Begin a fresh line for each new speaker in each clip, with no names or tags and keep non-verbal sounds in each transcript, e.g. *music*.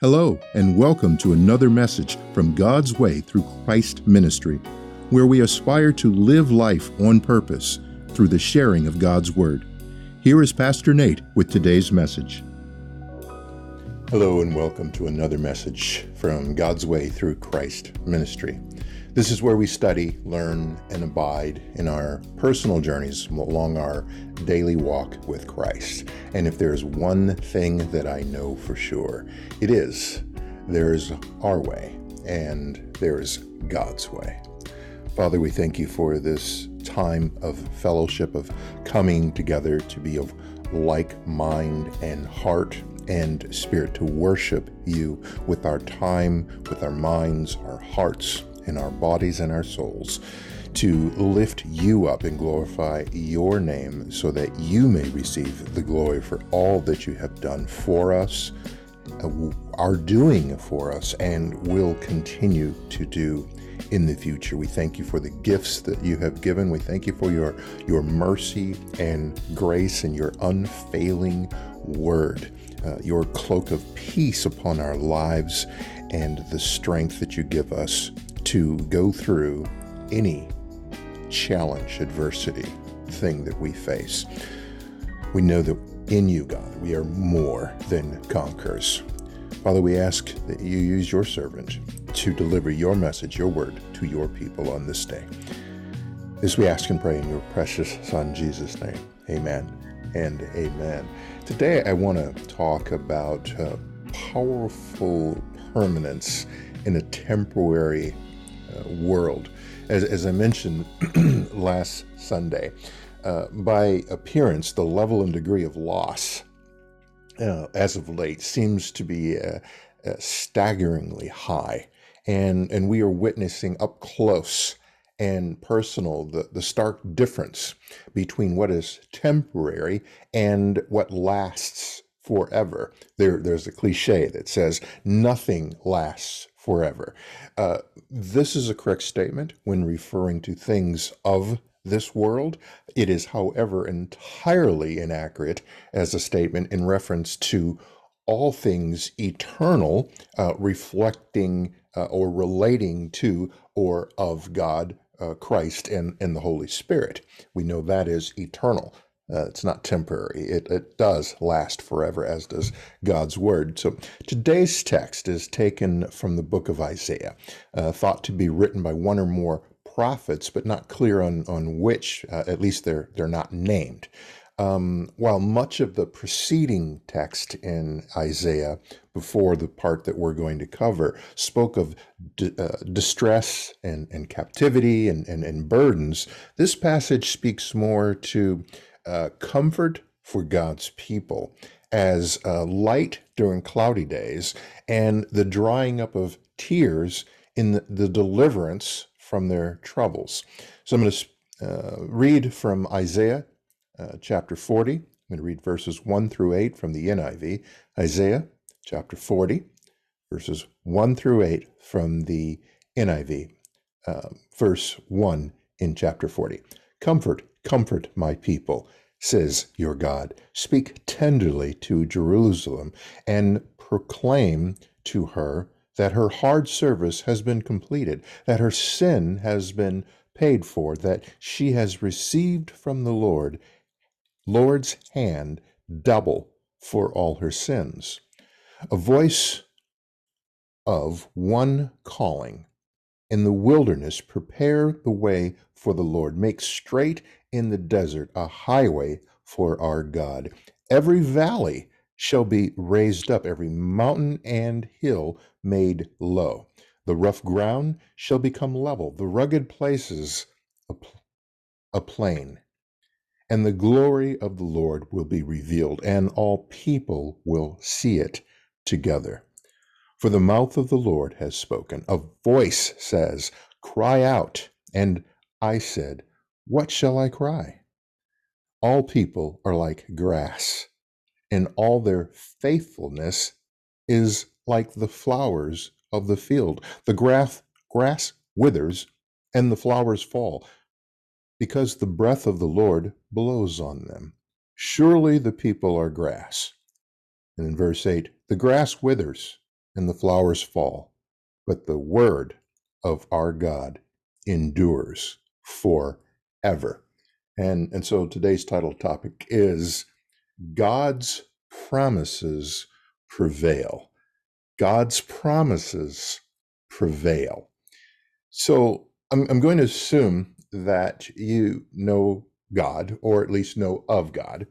Hello, and welcome to another message from God's Way through Christ Ministry, where we aspire to live life on purpose through the sharing of God's Word. Here is Pastor Nate with today's message. Hello, and welcome to another message from God's Way through Christ Ministry. This is where we study, learn, and abide in our personal journeys along our daily walk with Christ. And if there's one thing that I know for sure, it is there's our way and there's God's way. Father, we thank you for this time of fellowship, of coming together to be of like mind and heart and spirit to worship you with our time, with our minds, our hearts, in our bodies and our souls to lift you up and glorify your name so that you may receive the glory for all that you have done for us, uh, are doing for us, and will continue to do in the future. We thank you for the gifts that you have given. We thank you for your, your mercy and grace and your unfailing word, uh, your cloak of peace upon our lives, and the strength that you give us to go through any challenge, adversity, thing that we face. We know that in you, God, we are more than conquerors. Father, we ask that you use your servant to deliver your message, your word to your people on this day. This we ask and pray in your precious Son, Jesus' name. Amen and amen. Today, I want to talk about uh, powerful permanence in a temporary uh, world. As, as I mentioned *clears throat* last Sunday, uh, by appearance, the level and degree of loss uh, as of late seems to be uh, staggeringly high. And, and we are witnessing up close and personal the, the stark difference between what is temporary and what lasts forever. There, there's a cliche that says nothing lasts forever. Uh, this is a correct statement when referring to things of this world. It is, however, entirely inaccurate as a statement in reference to all things eternal, uh, reflecting uh, or relating to or of God, uh, Christ, and, and the Holy Spirit. We know that is eternal. Uh, it's not temporary. It, it does last forever, as does God's word. So today's text is taken from the book of Isaiah, uh, thought to be written by one or more prophets, but not clear on, on which. Uh, at least they're, they're not named. Um, while much of the preceding text in Isaiah, before the part that we're going to cover, spoke of d- uh, distress and, and captivity and, and, and burdens, this passage speaks more to uh, comfort for God's people as uh, light during cloudy days and the drying up of tears in the, the deliverance from their troubles. So I'm going to uh, read from Isaiah uh, chapter 40. I'm going to read verses 1 through 8 from the NIV. Isaiah chapter 40, verses 1 through 8 from the NIV. Uh, verse 1 in chapter 40. Comfort, comfort my people, says your God. Speak tenderly to Jerusalem and proclaim to her that her hard service has been completed, that her sin has been paid for, that she has received from the Lord, Lord's hand double for all her sins. A voice of one calling in the wilderness, prepare the way for the Lord. Make straight in the desert a highway for our God. Every valley shall be raised up, every mountain and hill made low. The rough ground shall become level, the rugged places a, a plain. And the glory of the Lord will be revealed, and all people will see it together. For the mouth of the Lord has spoken. A voice says, Cry out. And I said, What shall I cry? All people are like grass, and all their faithfulness is like the flowers of the field. The grass, grass withers, and the flowers fall, because the breath of the Lord blows on them. Surely the people are grass. And in verse 8, the grass withers and the flowers fall, but the word of our God endures forever. And, and so today's title topic is God's promises prevail. God's promises prevail. So I'm, I'm going to assume that you know God, or at least know of God.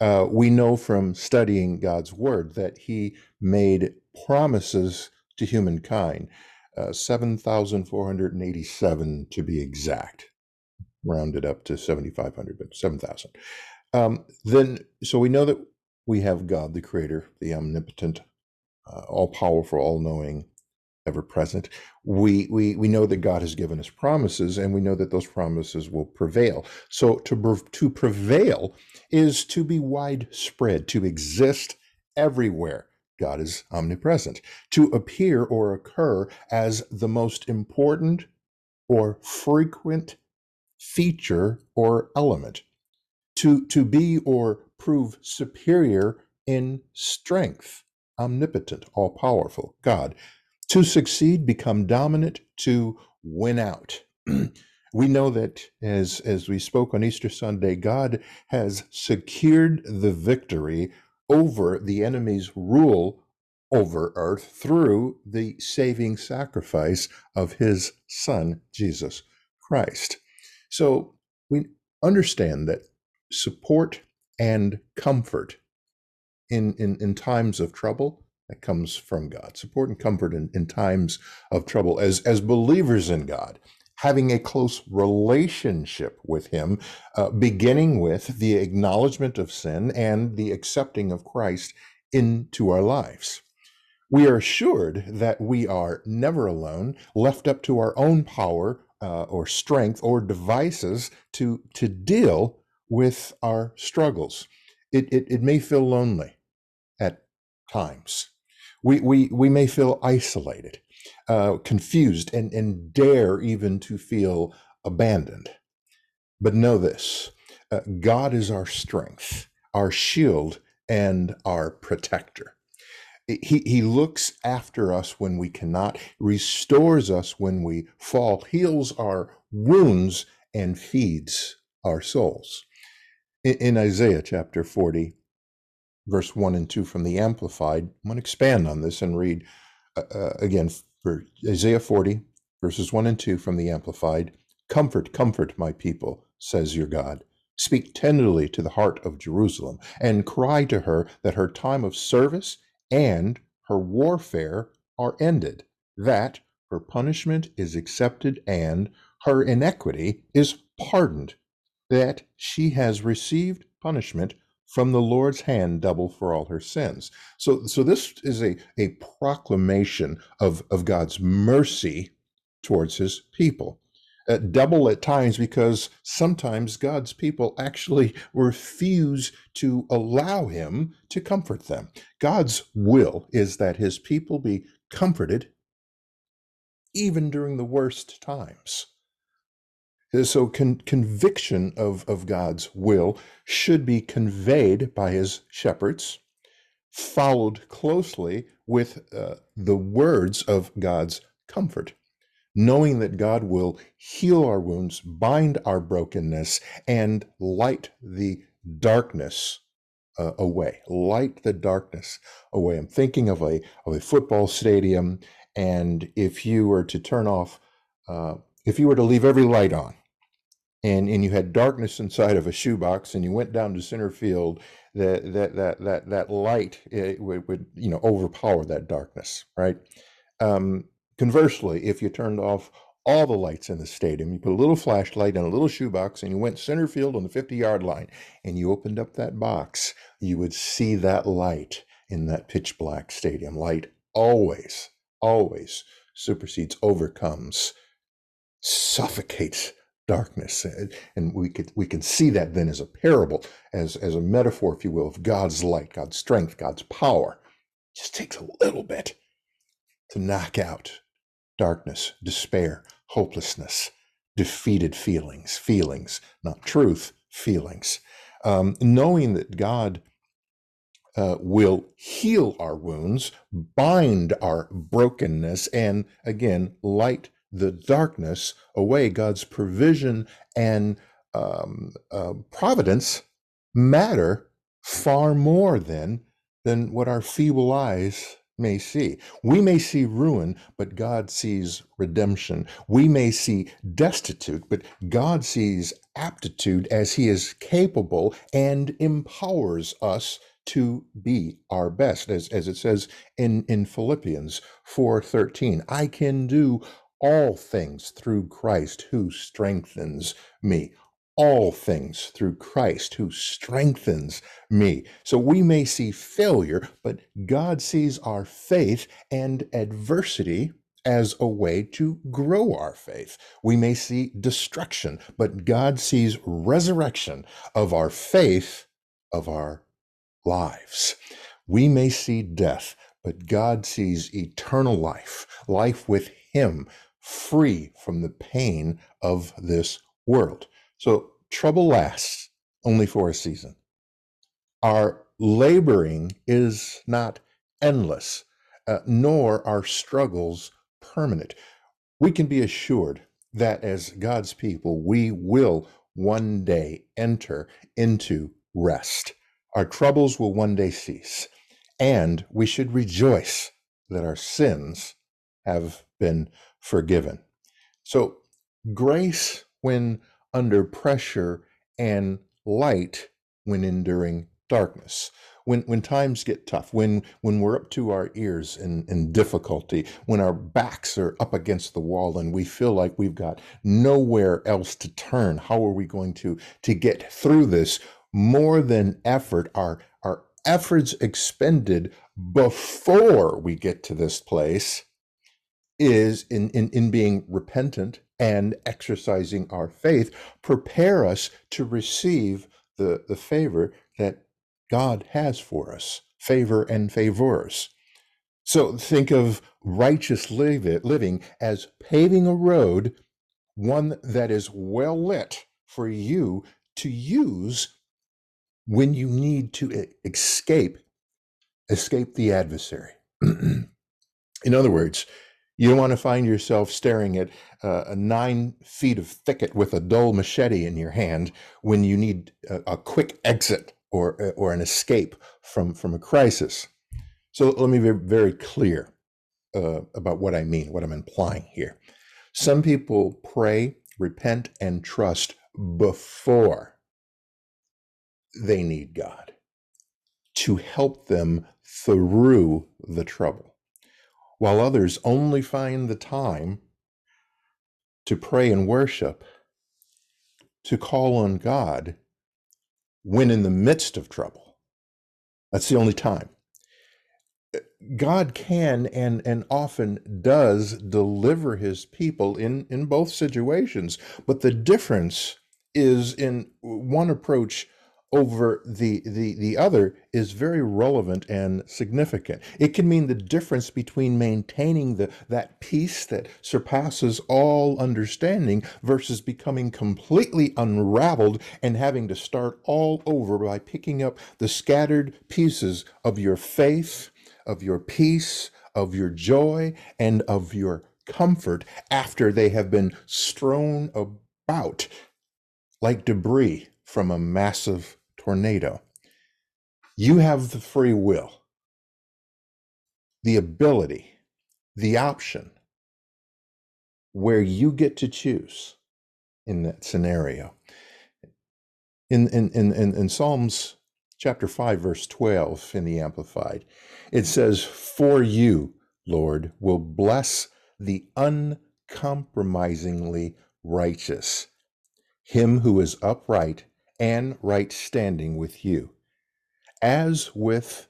Uh, we know from studying God's word that he made promises to humankind, uh, 7,487 to be exact, rounded up to 7,500, but 7,000. Um, then, so we know that we have God, the creator, the omnipotent, uh, all powerful, all knowing, ever present. We, we, we know that God has given us promises and we know that those promises will prevail. So to, to prevail is to be widespread, to exist everywhere. God is omnipresent. To appear or occur as the most important or frequent feature or element. To, to be or prove superior in strength, omnipotent, all powerful, God. To succeed, become dominant, to win out. *clears throat* we know that as as we spoke on Easter Sunday, God has secured the victory over the enemy's rule over earth through the saving sacrifice of his son Jesus Christ. So we understand that support and comfort in, in, in times of trouble that comes from God. Support and comfort in, in times of trouble. As, as believers in God, having a close relationship with Him, uh, beginning with the acknowledgement of sin and the accepting of Christ into our lives. We are assured that we are never alone, left up to our own power uh, or strength or devices to, to deal with our struggles. It, it, it may feel lonely at times. We, we, we may feel isolated, uh, confused, and, and dare even to feel abandoned. But know this uh, God is our strength, our shield, and our protector. He, he looks after us when we cannot, restores us when we fall, heals our wounds, and feeds our souls. In, in Isaiah chapter 40, verse 1 and 2 from the Amplified. I'm going to expand on this and read uh, uh, again for Isaiah 40, verses 1 and 2 from the Amplified. Comfort, comfort my people, says your God. Speak tenderly to the heart of Jerusalem and cry to her that her time of service and her warfare are ended, that her punishment is accepted and her iniquity is pardoned, that she has received punishment from the Lord's hand double for all her sins. So, so this is a, a proclamation of, of God's mercy towards his people. Uh, double at times because sometimes God's people actually *laughs* refuse to allow him to comfort them. God's will is that his people be comforted even during the worst times. So, con- conviction of, of God's will should be conveyed by his shepherds, followed closely with uh, the words of God's comfort, knowing that God will heal our wounds, bind our brokenness, and light the darkness uh, away. Light the darkness away. I'm thinking of a, of a football stadium, and if you were to turn off, uh, if you were to leave every light on, and and you had darkness inside of a shoebox and you went down to center field that that that that that light would, would you know overpower that darkness right um, conversely if you turned off all the lights in the stadium you put a little flashlight in a little shoebox and you went center field on the 50 yard line and you opened up that box you would see that light in that pitch black stadium. Light always always supersedes overcomes suffocates darkness. And we could we can see that then as a parable as as a metaphor if you will of god's light god's strength god's power. It just takes a little bit to knock out darkness despair hopelessness defeated feelings feelings not truth feelings um, knowing that god uh, will heal our wounds, bind our brokenness, and again, light the darkness away. God's provision and um, uh, providence matter far more than than what our feeble eyes may see. We may see ruin, but God sees redemption. We may see destitute, but God sees aptitude as He is capable and empowers us to be our best, as, as it says in, in Philippians 4:13. I can do all things through Christ who strengthens me all things through Christ who strengthens me. So we may see failure, but God sees our faith and adversity as a way to grow our faith. We may see destruction, but God sees resurrection of our faith, of our lives. We may see death, but God sees eternal life, life with Him, free from the pain of this world. So trouble lasts only for a season. Our laboring is not endless, uh, nor are struggles permanent. We can be assured that as God's people, we will one day enter into rest. Our troubles will one day cease, and we should rejoice that our sins have been forgiven. So, grace, when under pressure and light when enduring darkness. When, when times get tough, when, when we're up to our ears in, in difficulty, when our backs are up against the wall and we feel like we've got nowhere else to turn, how are we going to, to get through this? More than effort, our, our efforts expended before we get to this place is in, in, in being repentant and exercising our faith prepare us to receive the, the favor that God has for us favor and favors. So think of righteous living as paving a road, one that is well lit for you to use when you need to escape escape the adversary. *clears throat* In other words, you don't want to find yourself staring at uh, a nine feet of thicket with a dull machete in your hand when you need a, a quick exit or, uh, or an escape from, from a crisis. So let me be very clear uh, about what I mean, what I'm implying here. Some people pray, repent, and trust before they need God to help them through the trouble while others only find the time to pray and worship, to call on God when in the midst of trouble. That's the only time. God can and, and often does deliver his people in, in both situations, but the difference is in one approach over the, the, the other is very relevant and significant. It can mean the difference between maintaining the, that peace that surpasses all understanding versus becoming completely unraveled and having to start all over by picking up the scattered pieces of your faith, of your peace, of your joy, and of your comfort after they have been strewn about like debris from a massive tornado. You have the free will, the ability, the option where you get to choose in that scenario. In, in, in, in, Psalms chapter 5, verse 12 in the Amplified, it says, For you, Lord, will bless the uncompromisingly righteous, him who is upright and right standing with you. As with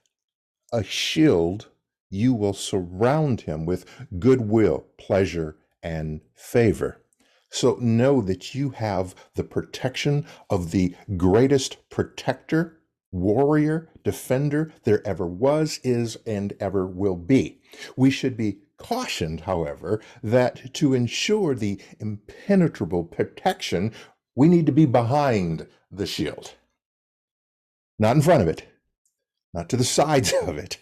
a shield, you will surround him with goodwill, pleasure, and favor. So know that you have the protection of the greatest protector, warrior, defender there ever was, is, and ever will be. We should be cautioned, however, that to ensure the impenetrable protection, we need to be behind the shield, not in front of it, not to the *laughs* sides of it,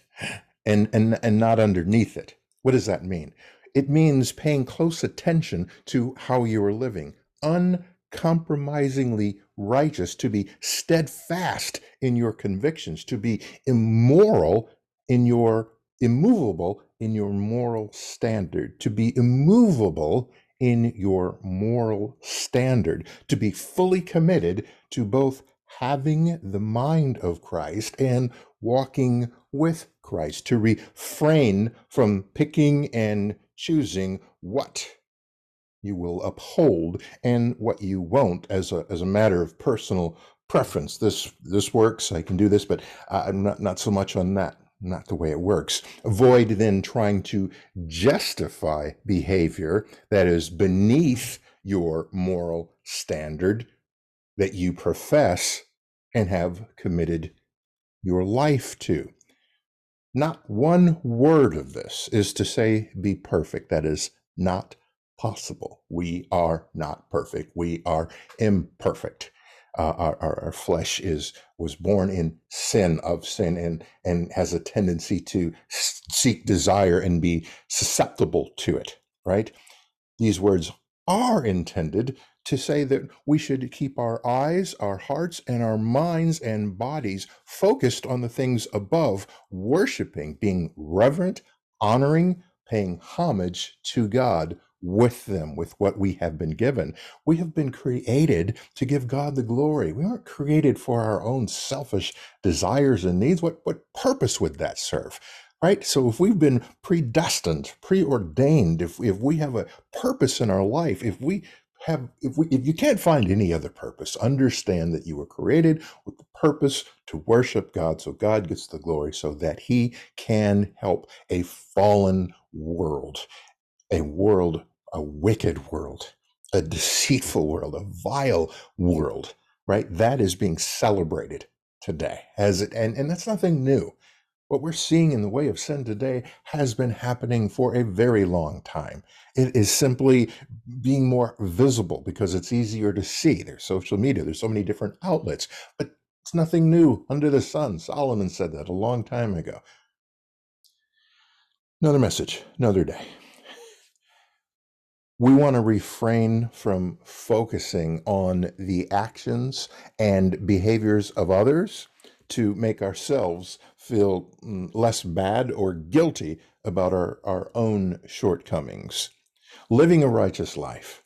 and, and, and not underneath it. What does that mean? It means paying close attention to how you are living, uncompromisingly righteous, to be steadfast in your convictions, to be immoral in your immovable in your moral standard, to be immovable in your moral standard, to be fully committed to both having the mind of Christ and walking with Christ, to refrain from picking and choosing what you will uphold and what you won't as a, as a matter of personal preference. This this works. I can do this, but uh, not not so much on that not the way it works. Avoid then trying to justify behavior that is beneath your moral standard that you profess and have committed your life to. Not one word of this is to say be perfect. That is not possible. We are not perfect. We are imperfect uh, our, our, our, flesh is was born in sin of sin and and has a tendency to seek desire and be susceptible to it right? These words are intended to say that we should keep our eyes our hearts and our minds and bodies focused on the things above worshiping being reverent honoring paying homage to god with them, with what we have been given. We have been created to give God the glory. We aren't created for our own selfish desires and needs. What, what purpose would that serve? Right? So if we've been predestined, preordained, if, if we have a purpose in our life, if we have if we if you can't find any other purpose, understand that you were created with the purpose to worship God so God gets the glory so that he can help a fallen world a world a wicked world, a deceitful world, a vile world, right? That is being celebrated today as it, and, and that's nothing new. What we're seeing in the way of sin today has been happening for a very long time. It is simply being more visible because it's easier to see. There's social media, there's so many different outlets, but it's nothing new under the sun. Solomon said that a long time ago. Another message, another day we want to refrain from focusing on the actions and behaviors of others to make ourselves feel mm, less bad or guilty about our, our own shortcomings. Living a righteous life,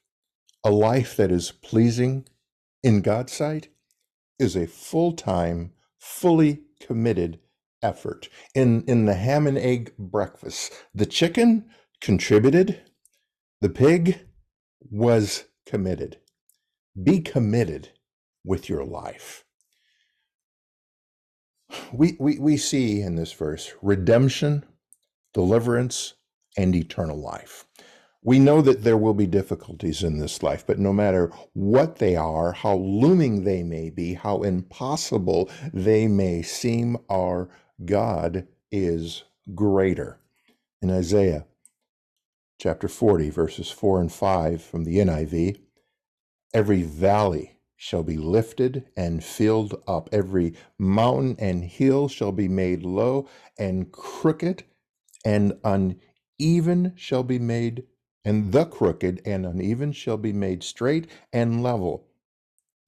a life that is pleasing in God's sight, is a full time, fully committed effort. In, in the ham and egg breakfast, the chicken contributed the pig was committed. Be committed with your life. We, we, we see in this verse redemption, deliverance, and eternal life. We know that there will be difficulties in this life, but no matter what they are, how looming they may be, how impossible they may seem, our God is greater. In Isaiah chapter 40, verses 4 and 5 from the NIV. Every valley shall be lifted and filled up, every mountain and hill shall be made low, and crooked and uneven shall be made, and the crooked and uneven shall be made straight and level,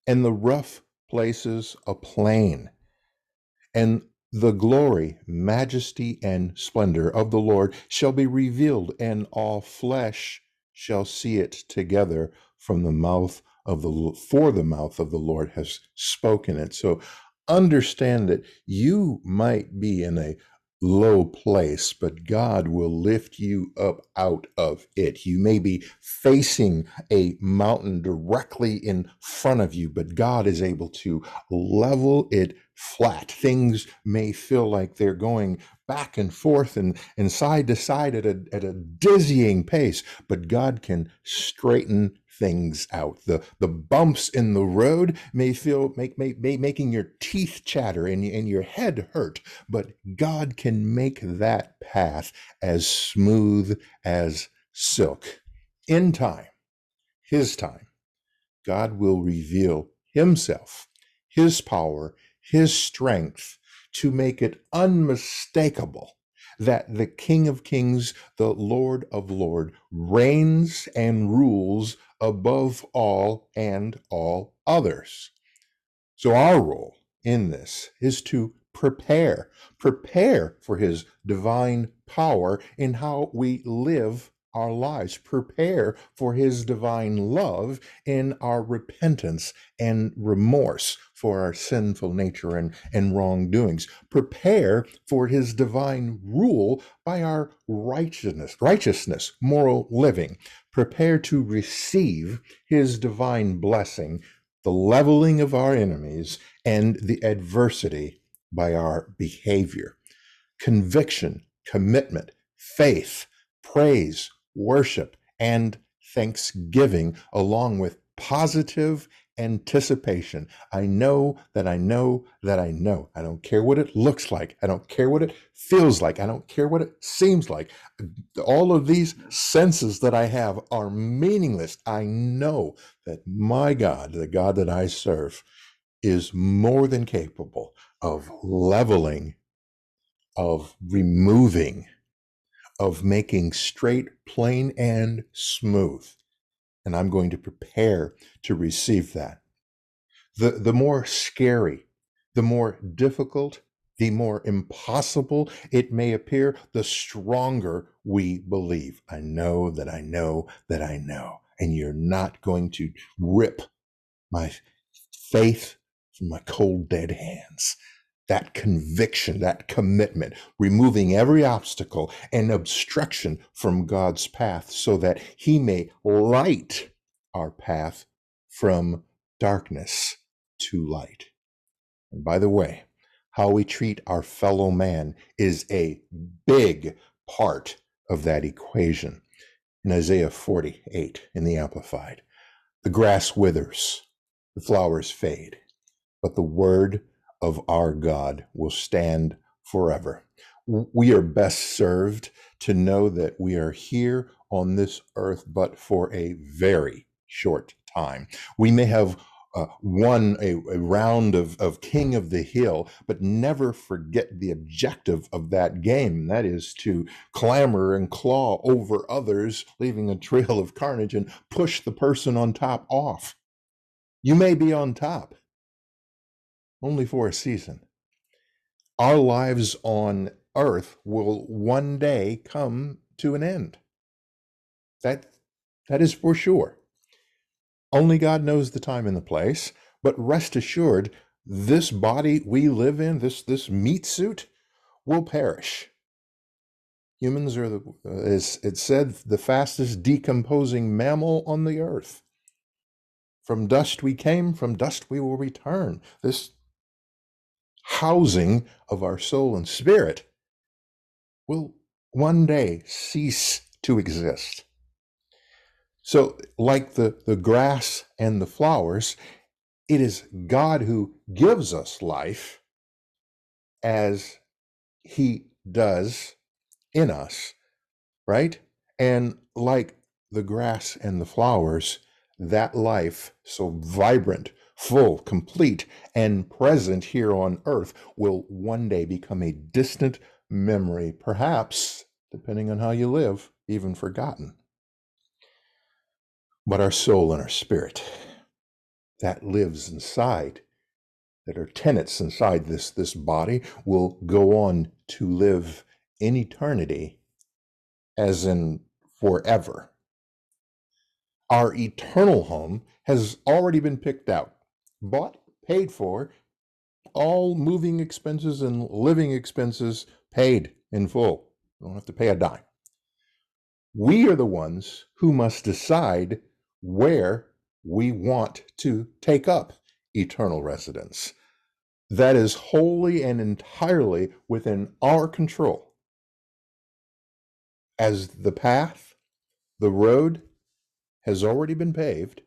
and the rough places a plain. And the glory, majesty, and splendor of the Lord shall be revealed, and all flesh shall see it together from the mouth of the for the mouth of the Lord has spoken it. So understand that you might be in a low place, but God will lift you up out of it. You may be facing a mountain directly in front of you, but God is able to level it flat. Things may feel like they're going back and forth and, and side to side at a, at a dizzying pace, but God can straighten things out. The the bumps in the road may feel make, make, may making your teeth chatter and, and your head hurt, but God can make that path as smooth as silk. In time, his time, God will reveal himself, his power, his strength to make it unmistakable that the King of Kings, the Lord of Lords, reigns and rules above all and all others. So, our role in this is to prepare, prepare for his divine power in how we live our lives, prepare for his divine love in our repentance and remorse for our sinful nature and, and wrongdoings, prepare for his divine rule by our righteousness, righteousness, moral living, prepare to receive his divine blessing, the leveling of our enemies, and the adversity by our behavior. Conviction, commitment, faith, praise, worship, and thanksgiving, along with positive anticipation. I know that I know that I know. I don't care what it looks like. I don't care what it feels like. I don't care what it seems like. All of these senses that I have are meaningless. I know that my God, the God that I serve, is more than capable of leveling, of removing, of making straight, plain, and smooth. And I'm going to prepare to receive that. The, the more scary, the more difficult, the more impossible it may appear, the stronger we believe. I know that I know that I know. And you're not going to rip my faith from my cold, dead hands. That conviction, that commitment, removing every obstacle and obstruction from God's path so that He may light our path from darkness to light. And by the way, how we treat our fellow man is a big part of that equation. In Isaiah 48 in the Amplified, the grass withers, the flowers fade, but the word of our God will stand forever. We are best served to know that we are here on this earth, but for a very short time. We may have uh, won a, a round of, of King of the Hill, but never forget the objective of that game. That is to clamor and claw over others, leaving a trail of carnage and push the person on top off. You may be on top, only for a season. Our lives on earth will one day come to an end. That, that is for sure. Only God knows the time and the place, but rest assured, this body we live in, this, this meat suit, will perish. Humans are, the, uh, as it said, the fastest decomposing mammal on the earth. From dust we came, from dust we will return. This housing of our soul and spirit will one day cease to exist. So, like the, the grass and the flowers, it is God who gives us life as He does in us, right? And like the grass and the flowers, that life, so vibrant, full, complete, and present here on earth, will one day become a distant memory, perhaps, depending on how you live, even forgotten. But our soul and our spirit, that lives inside, that are tenants inside this, this body, will go on to live in eternity, as in forever. Our eternal home has already been picked out bought, paid for, all moving expenses and living expenses paid in full. You don't have to pay a dime. We are the ones who must decide where we want to take up eternal residence. That is wholly and entirely within our control. As the path, the road has already been paved,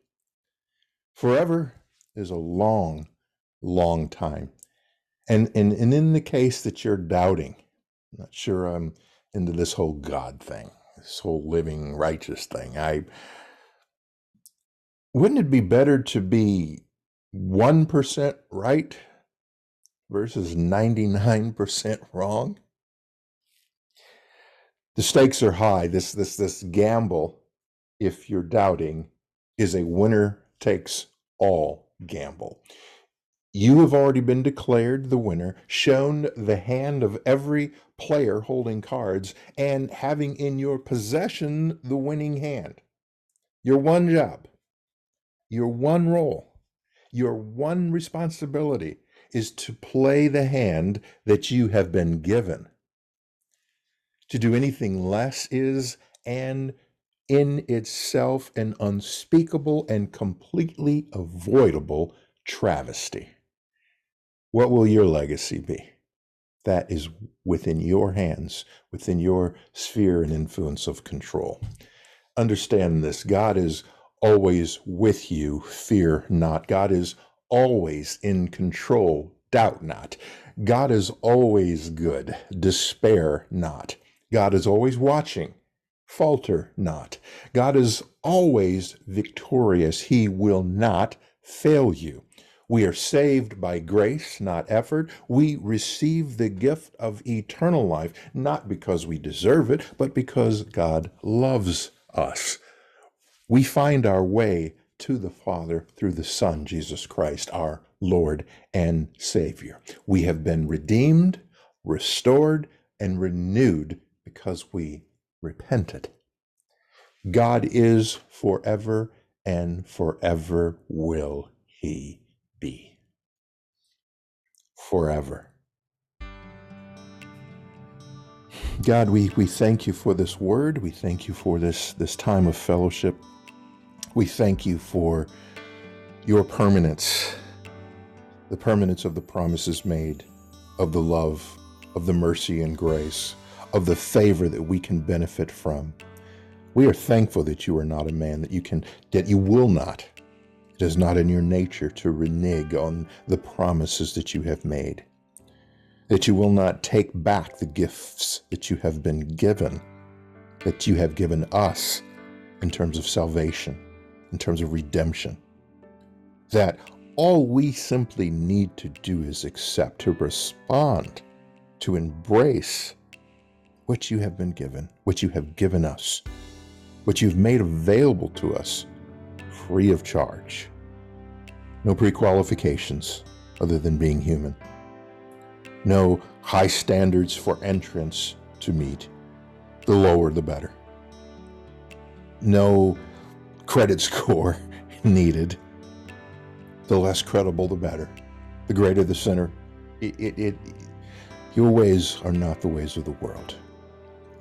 forever is a long, long time. And, and, and in the case that you're doubting, I'm not sure I'm into this whole God thing, this whole living righteous thing. I wouldn't it be better to be 1% right versus 99% wrong. The stakes are high. This this this gamble, if you're doubting, is a winner takes all gamble. You have already been declared the winner, shown the hand of every player holding cards, and having in your possession the winning hand. Your one job, your one role, your one responsibility is to play the hand that you have been given. To do anything less is and in itself an unspeakable and completely avoidable travesty. What will your legacy be? That is within your hands, within your sphere and influence of control. Understand this God is always with you, fear not. God is always in control, doubt not. God is always good, despair not. God is always watching, falter not. God is always victorious, He will not fail you. We are saved by grace, not effort. We receive the gift of eternal life, not because we deserve it, but because God loves us. We find our way to the Father through the Son, Jesus Christ, our Lord and Savior. We have been redeemed, restored, and renewed because we repented. God is forever and forever will he be. Forever. God, we, we thank you for this word. We thank you for this, this time of fellowship. We thank you for your permanence, the permanence of the promises made, of the love, of the mercy and grace, of the favor that we can benefit from. We are thankful that you are not a man that you can that you will not. It is not in your nature to renege on the promises that you have made. That you will not take back the gifts that you have been given, that you have given us in terms of salvation in terms of redemption. That all we simply need to do is accept, to respond, to embrace what you have been given, which you have given us, which you've made available to us free of charge. No pre qualifications other than being human. No high standards for entrance to meet. The lower, the better. No credit score *laughs* needed, the less credible, the better. The greater the sinner. It, it, it, your ways are not the ways of the world.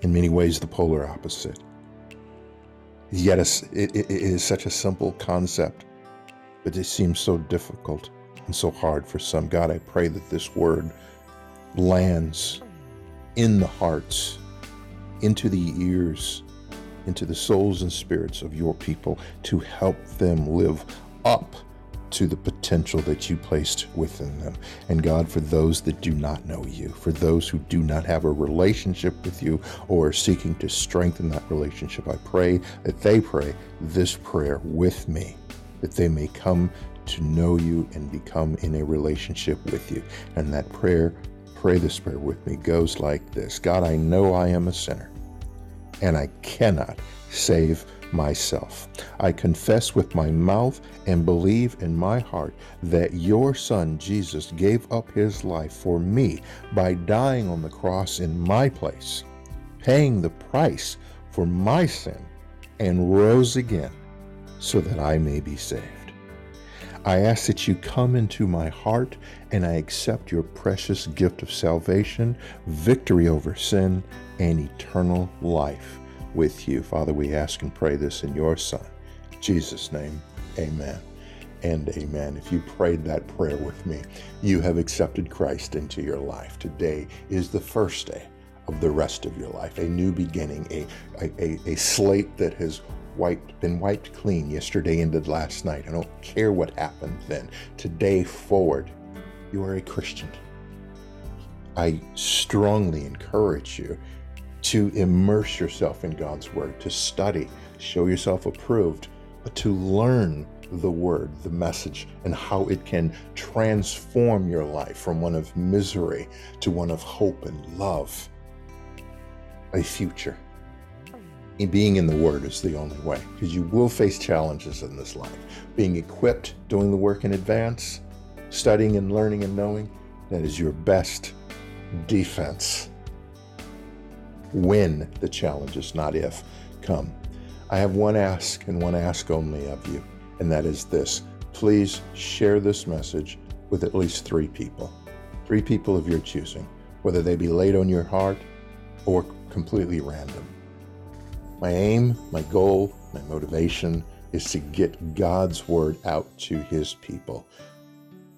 In many ways, the polar opposite. Yet it, is such a simple concept, but it seems so difficult and so hard for some. God, I pray that this word lands in the hearts, into the ears into the souls and spirits of your people to help them live up to the potential that you placed within them. And God, for those that do not know you, for those who do not have a relationship with you or are seeking to strengthen that relationship, I pray that they pray this prayer with me, that they may come to know you and become in a relationship with you. And that prayer, pray this prayer with me, goes like this God, I know I am a sinner and I cannot save myself. I confess with my mouth and believe in my heart that your Son Jesus gave up his life for me by dying on the cross in my place, paying the price for my sin, and rose again so that I may be saved. I ask that you come into my heart and I accept your precious gift of salvation, victory over sin, and eternal life with you. Father, we ask and pray this in your Son, Jesus' name. Amen and amen. If you prayed that prayer with me, you have accepted Christ into your life. Today is the first day of the rest of your life, a new beginning, a, a, a, slate that has wiped, been wiped clean yesterday ended last night. I don't care what happened then. Today forward, you are a Christian. I strongly encourage you to immerse yourself in God's Word, to study, show yourself approved, but to learn the word, the message, and how it can transform your life from one of misery to one of hope and love, a future. Being in the Word is the only way because you will face challenges in this life. Being equipped, doing the work in advance, studying and learning and knowing, that is your best defense when the challenges, not if, come. I have one ask and one ask only of you, and that is this. Please share this message with at least three people, three people of your choosing, whether they be laid on your heart or completely random. My aim, my goal, my motivation is to get God's word out to his people,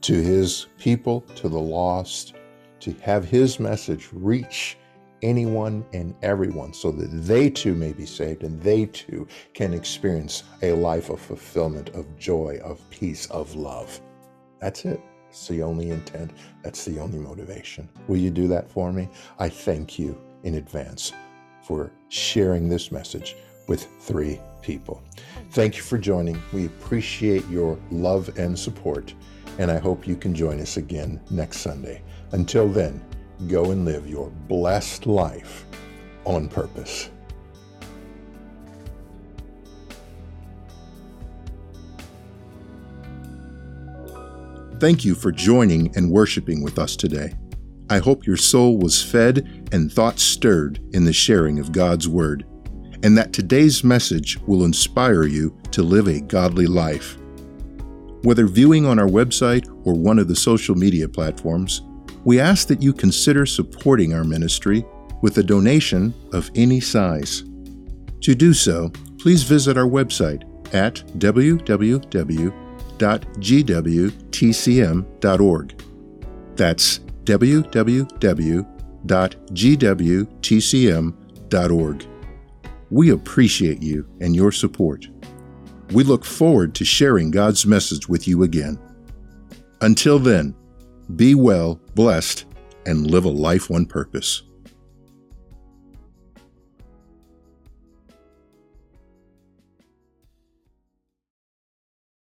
to his people, to the lost, to have his message reach anyone and everyone so that they too may be saved and they too can experience a life of fulfillment, of joy, of peace, of love. That's it. It's the only intent. That's the only motivation. Will you do that for me? I thank you in advance for sharing this message with three people. Thank you for joining. We appreciate your love and support, and I hope you can join us again next Sunday. Until then, go and live your blessed life on purpose. Thank you for joining and worshiping with us today. I hope your soul was fed and thoughts stirred in the sharing of God's Word, and that today's message will inspire you to live a godly life. Whether viewing on our website or one of the social media platforms, we ask that you consider supporting our ministry with a donation of any size. To do so, please visit our website at www.gwtcm.org. That's www.gwtcm.org. We appreciate you and your support. We look forward to sharing God's message with you again. Until then, be well, blessed, and live a life on purpose.